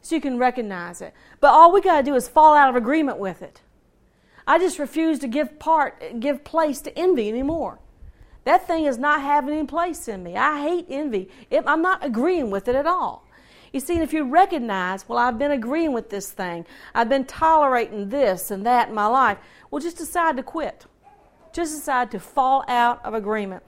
so you can recognize it. But all we got to do is fall out of agreement with it. I just refuse to give part, give place to envy anymore. That thing is not having any place in me. I hate envy. I'm not agreeing with it at all. You see, if you recognize, well, I've been agreeing with this thing, I've been tolerating this and that in my life, well, just decide to quit. Just decide to fall out of agreement.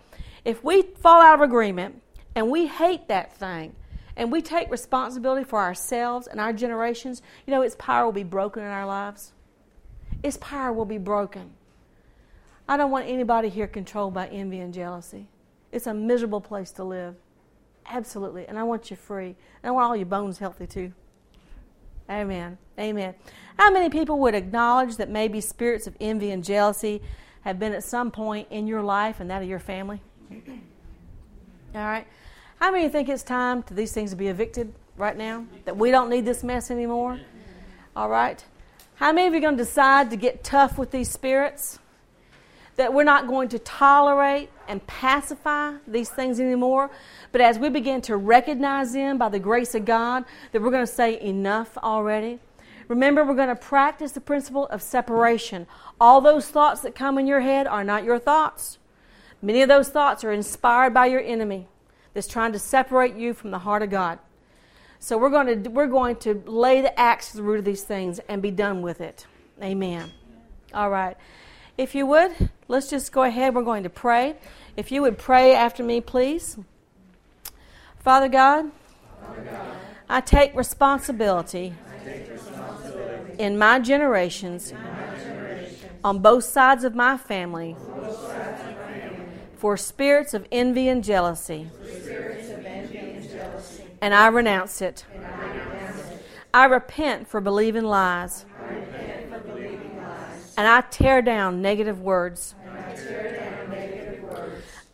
If we fall out of agreement and we hate that thing and we take responsibility for ourselves and our generations, you know, its power will be broken in our lives. Its power will be broken. I don't want anybody here controlled by envy and jealousy. It's a miserable place to live. Absolutely. And I want you free. And I want all your bones healthy too. Amen. Amen. How many people would acknowledge that maybe spirits of envy and jealousy have been at some point in your life and that of your family? All right. How many think it's time for these things to be evicted right now? That we don't need this mess anymore? All right. How many of you are going to decide to get tough with these spirits? That we're not going to tolerate and pacify these things anymore, but as we begin to recognize them by the grace of God, that we're going to say enough already. Remember, we're going to practice the principle of separation. All those thoughts that come in your head are not your thoughts. Many of those thoughts are inspired by your enemy that's trying to separate you from the heart of God. So we're going to we're going to lay the axe to the root of these things and be done with it. Amen. All right. If you would, let's just go ahead. We're going to pray. If you would pray after me, please. Father God, Father God I, take responsibility, I take responsibility in my generations, in my generations on both sides of my family for spirits of envy and jealousy. And I renounce it. I repent for believing lies. And I tear down negative words.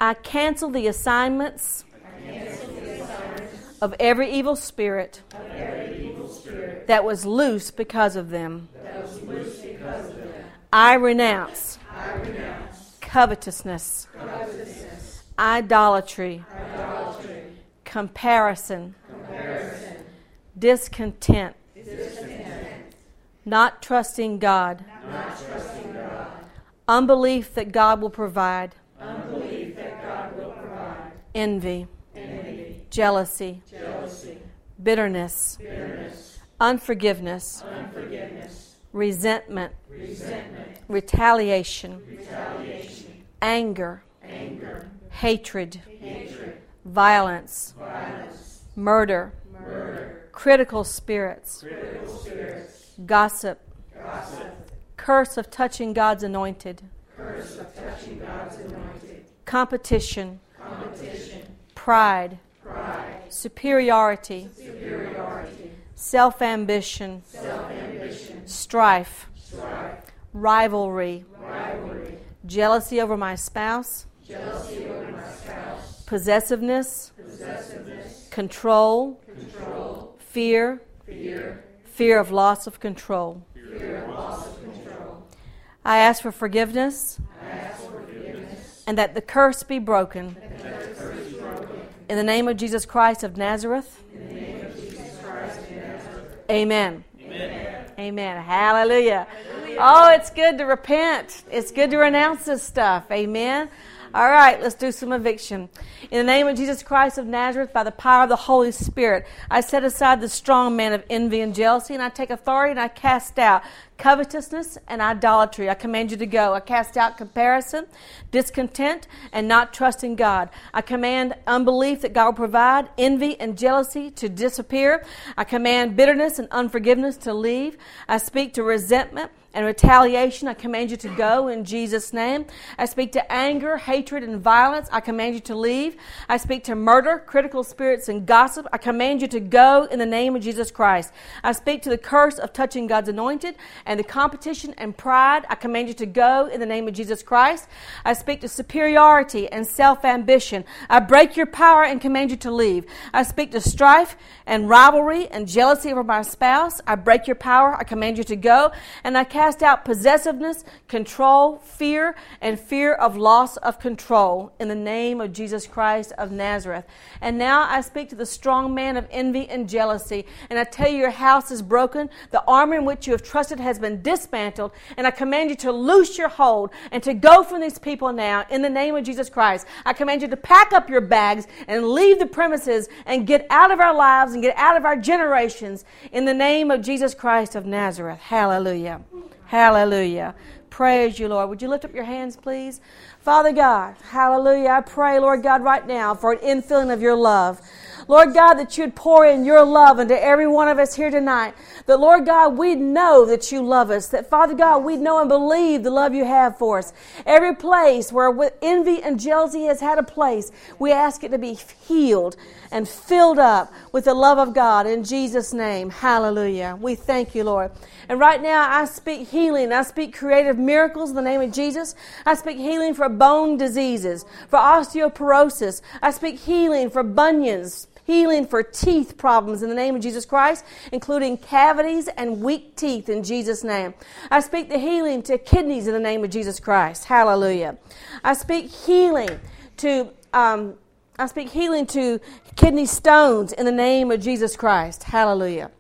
I cancel the assignments of every evil spirit that was loose because of them. I renounce covetousness, idolatry comparison, comparison discontent, discontent not, trusting God, not trusting God, unbelief that God will provide, unbelief that God will provide envy, envy jealousy, jealousy bitterness, bitterness unforgiveness, unforgiveness resentment, resentment retaliation, retaliation anger, anger hatred, hatred violence, violence murder, murder critical, spirits, critical spirits gossip, gossip curse of touching God's anointed, touching God's anointed competition, competition pride, pride, superiority, superiority, self ambition, strife, strife, rivalry, rivalry, jealousy over my spouse, jealousy over my spouse, possessiveness, possessiveness, control, control, fear, fear, fear of loss of control. fear of loss of control. I ask for forgiveness I ask for forgiveness and that the curse be broken. and that the curse be broken. In the name of Jesus Christ of Nazareth, In the name of Jesus Christ of Nazareth. amen. Amen. Amen. Hallelujah. Oh, it's good to repent. It's good to renounce this stuff. Amen. All right, let's do some eviction. In the name of Jesus Christ of Nazareth, by the power of the Holy Spirit, I set aside the strong man of envy and jealousy, and I take authority and I cast out covetousness and idolatry. I command you to go. I cast out comparison, discontent, and not trusting God. I command unbelief that God will provide, envy and jealousy to disappear. I command bitterness and unforgiveness to leave. I speak to resentment and retaliation. I command you to go in Jesus' name. I speak to anger, hatred, and violence. I command you to leave. I speak to murder, critical spirits, and gossip. I command you to go in the name of Jesus Christ. I speak to the curse of touching God's anointed and the competition and pride. I command you to go in the name of Jesus Christ. I speak to superiority and self ambition. I break your power and command you to leave. I speak to strife and rivalry and jealousy over my spouse. I break your power. I command you to go. And I cast out possessiveness, control, fear, and fear of loss of control in the name of Jesus Christ of Nazareth. And now I speak to the strong man of envy and jealousy. And I tell you, your house is broken. The armor in which you have trusted has been dismantled. And I command you to loose your hold and to go from these people now in the name of Jesus Christ. I command you to pack up your bags and leave the premises and get out of our lives and get out of our generations in the name of Jesus Christ of Nazareth. Hallelujah. Hallelujah. Praise you, Lord. Would you lift up your hands, please? Father God, hallelujah. I pray, Lord God, right now for an infilling of your love. Lord God, that you'd pour in your love into every one of us here tonight. That, Lord God, we'd know that you love us. That, Father God, we'd know and believe the love you have for us. Every place where envy and jealousy has had a place, we ask it to be healed and filled up with the love of God in Jesus' name. Hallelujah. We thank you, Lord. And right now, I speak healing. I speak creative miracles in the name of Jesus. I speak healing for bone diseases, for osteoporosis. I speak healing for bunions, healing for teeth problems in the name of Jesus Christ, including cavities and weak teeth in Jesus' name. I speak the healing to kidneys in the name of Jesus Christ. Hallelujah. I speak healing to. Um, I speak healing to kidney stones in the name of Jesus Christ. Hallelujah.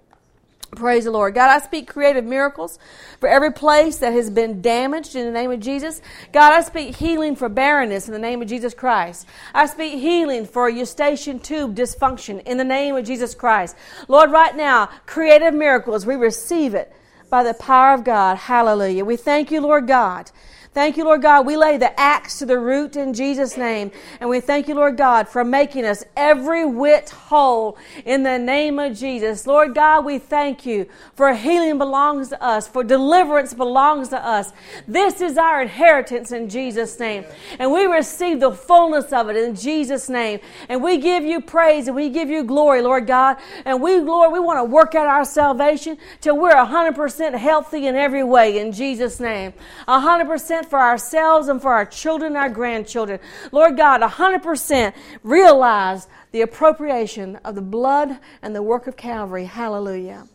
Praise the Lord. God, I speak creative miracles for every place that has been damaged in the name of Jesus. God, I speak healing for barrenness in the name of Jesus Christ. I speak healing for eustachian tube dysfunction in the name of Jesus Christ. Lord, right now, creative miracles, we receive it by the power of God. Hallelujah. We thank you, Lord God. Thank you, Lord God. We lay the axe to the root in Jesus' name. And we thank you, Lord God, for making us every whit whole in the name of Jesus. Lord God, we thank you for healing belongs to us, for deliverance belongs to us. This is our inheritance in Jesus' name. And we receive the fullness of it in Jesus' name. And we give you praise and we give you glory, Lord God. And we, Lord, we want to work out our salvation till we're 100% healthy in every way in Jesus' name. 100% for ourselves and for our children and our grandchildren. Lord God, 100% realize the appropriation of the blood and the work of Calvary. Hallelujah.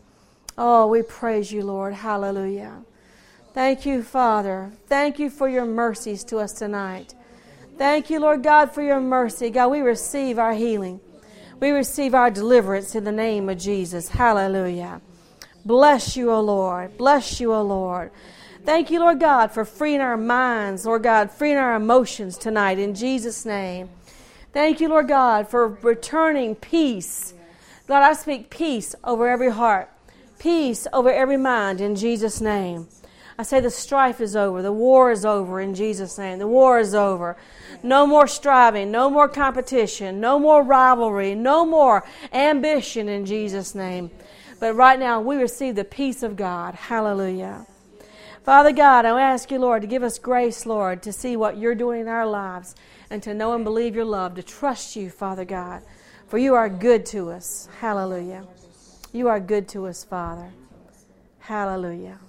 Oh, we praise you, Lord. Hallelujah. Thank you, Father. Thank you for your mercies to us tonight. Thank you, Lord God, for your mercy. God, we receive our healing. We receive our deliverance in the name of Jesus. Hallelujah. Bless you, O Lord. Bless you, O Lord. Thank you, Lord God, for freeing our minds, Lord God, freeing our emotions tonight in Jesus' name. Thank you, Lord God, for returning peace. God, I speak peace over every heart, peace over every mind in Jesus' name. I say the strife is over, the war is over in Jesus' name. The war is over. No more striving, no more competition, no more rivalry, no more ambition in Jesus' name. But right now, we receive the peace of God. Hallelujah. Father God, I ask you, Lord, to give us grace, Lord, to see what you're doing in our lives and to know and believe your love, to trust you, Father God, for you are good to us. Hallelujah. You are good to us, Father. Hallelujah.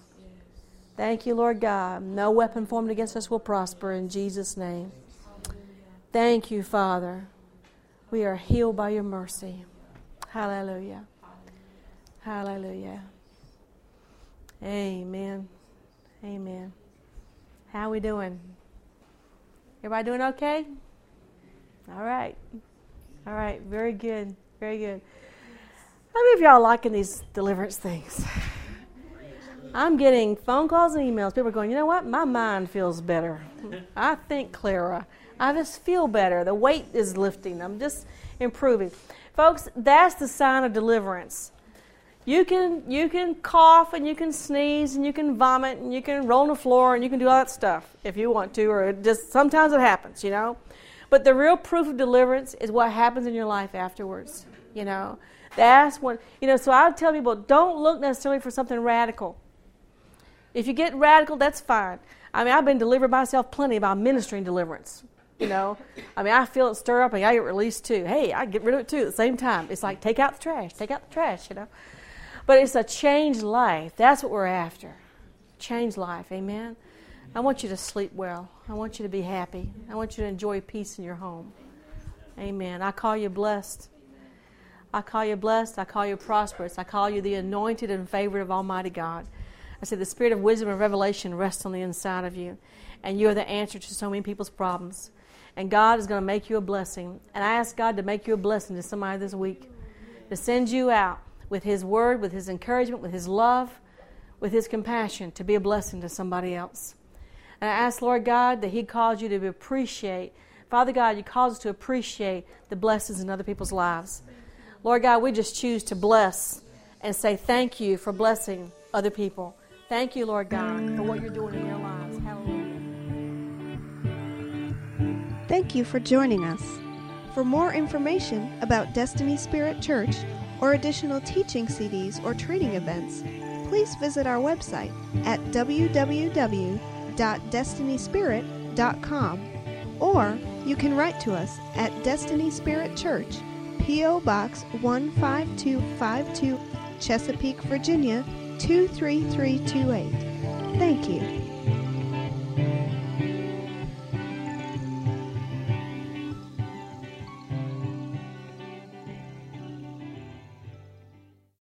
Thank you, Lord God. No weapon formed against us will prosper in Jesus' name. Thank you, Father. We are healed by your mercy. Hallelujah. Hallelujah. Amen. Amen. How we doing? Everybody doing okay? All right. All right. Very good. Very good. How many of y'all liking these deliverance things? I'm getting phone calls and emails. People are going, you know what? My mind feels better. I think clearer. I just feel better. The weight is lifting. I'm just improving. Folks, that's the sign of deliverance. You can you can cough and you can sneeze and you can vomit and you can roll on the floor and you can do all that stuff if you want to, or just sometimes it happens, you know. But the real proof of deliverance is what happens in your life afterwards. You know, that's when you know. So I would tell people, don't look necessarily for something radical. If you get radical, that's fine. I mean, I've been delivered myself plenty by ministering deliverance. You know, I mean, I feel it stir up and I get released too. Hey, I get rid of it too at the same time. It's like take out the trash, take out the trash. You know. But it's a changed life. That's what we're after. Changed life. Amen. I want you to sleep well. I want you to be happy. I want you to enjoy peace in your home. Amen. I call you blessed. I call you blessed. I call you prosperous. I call you the anointed and favored of Almighty God. I say the spirit of wisdom and revelation rests on the inside of you. And you are the answer to so many people's problems. And God is going to make you a blessing. And I ask God to make you a blessing to somebody this week, to send you out with His word, with His encouragement, with His love, with His compassion to be a blessing to somebody else. And I ask, Lord God, that He calls you to appreciate. Father God, you cause us to appreciate the blessings in other people's lives. Lord God, we just choose to bless and say thank you for blessing other people. Thank you, Lord God, for what you're doing in their lives. Hallelujah. Thank you for joining us. For more information about Destiny Spirit Church or additional teaching CDs or training events, please visit our website at www.destinyspirit.com or you can write to us at Destiny Spirit Church, P.O. Box 15252, Chesapeake, Virginia 23328. Thank you.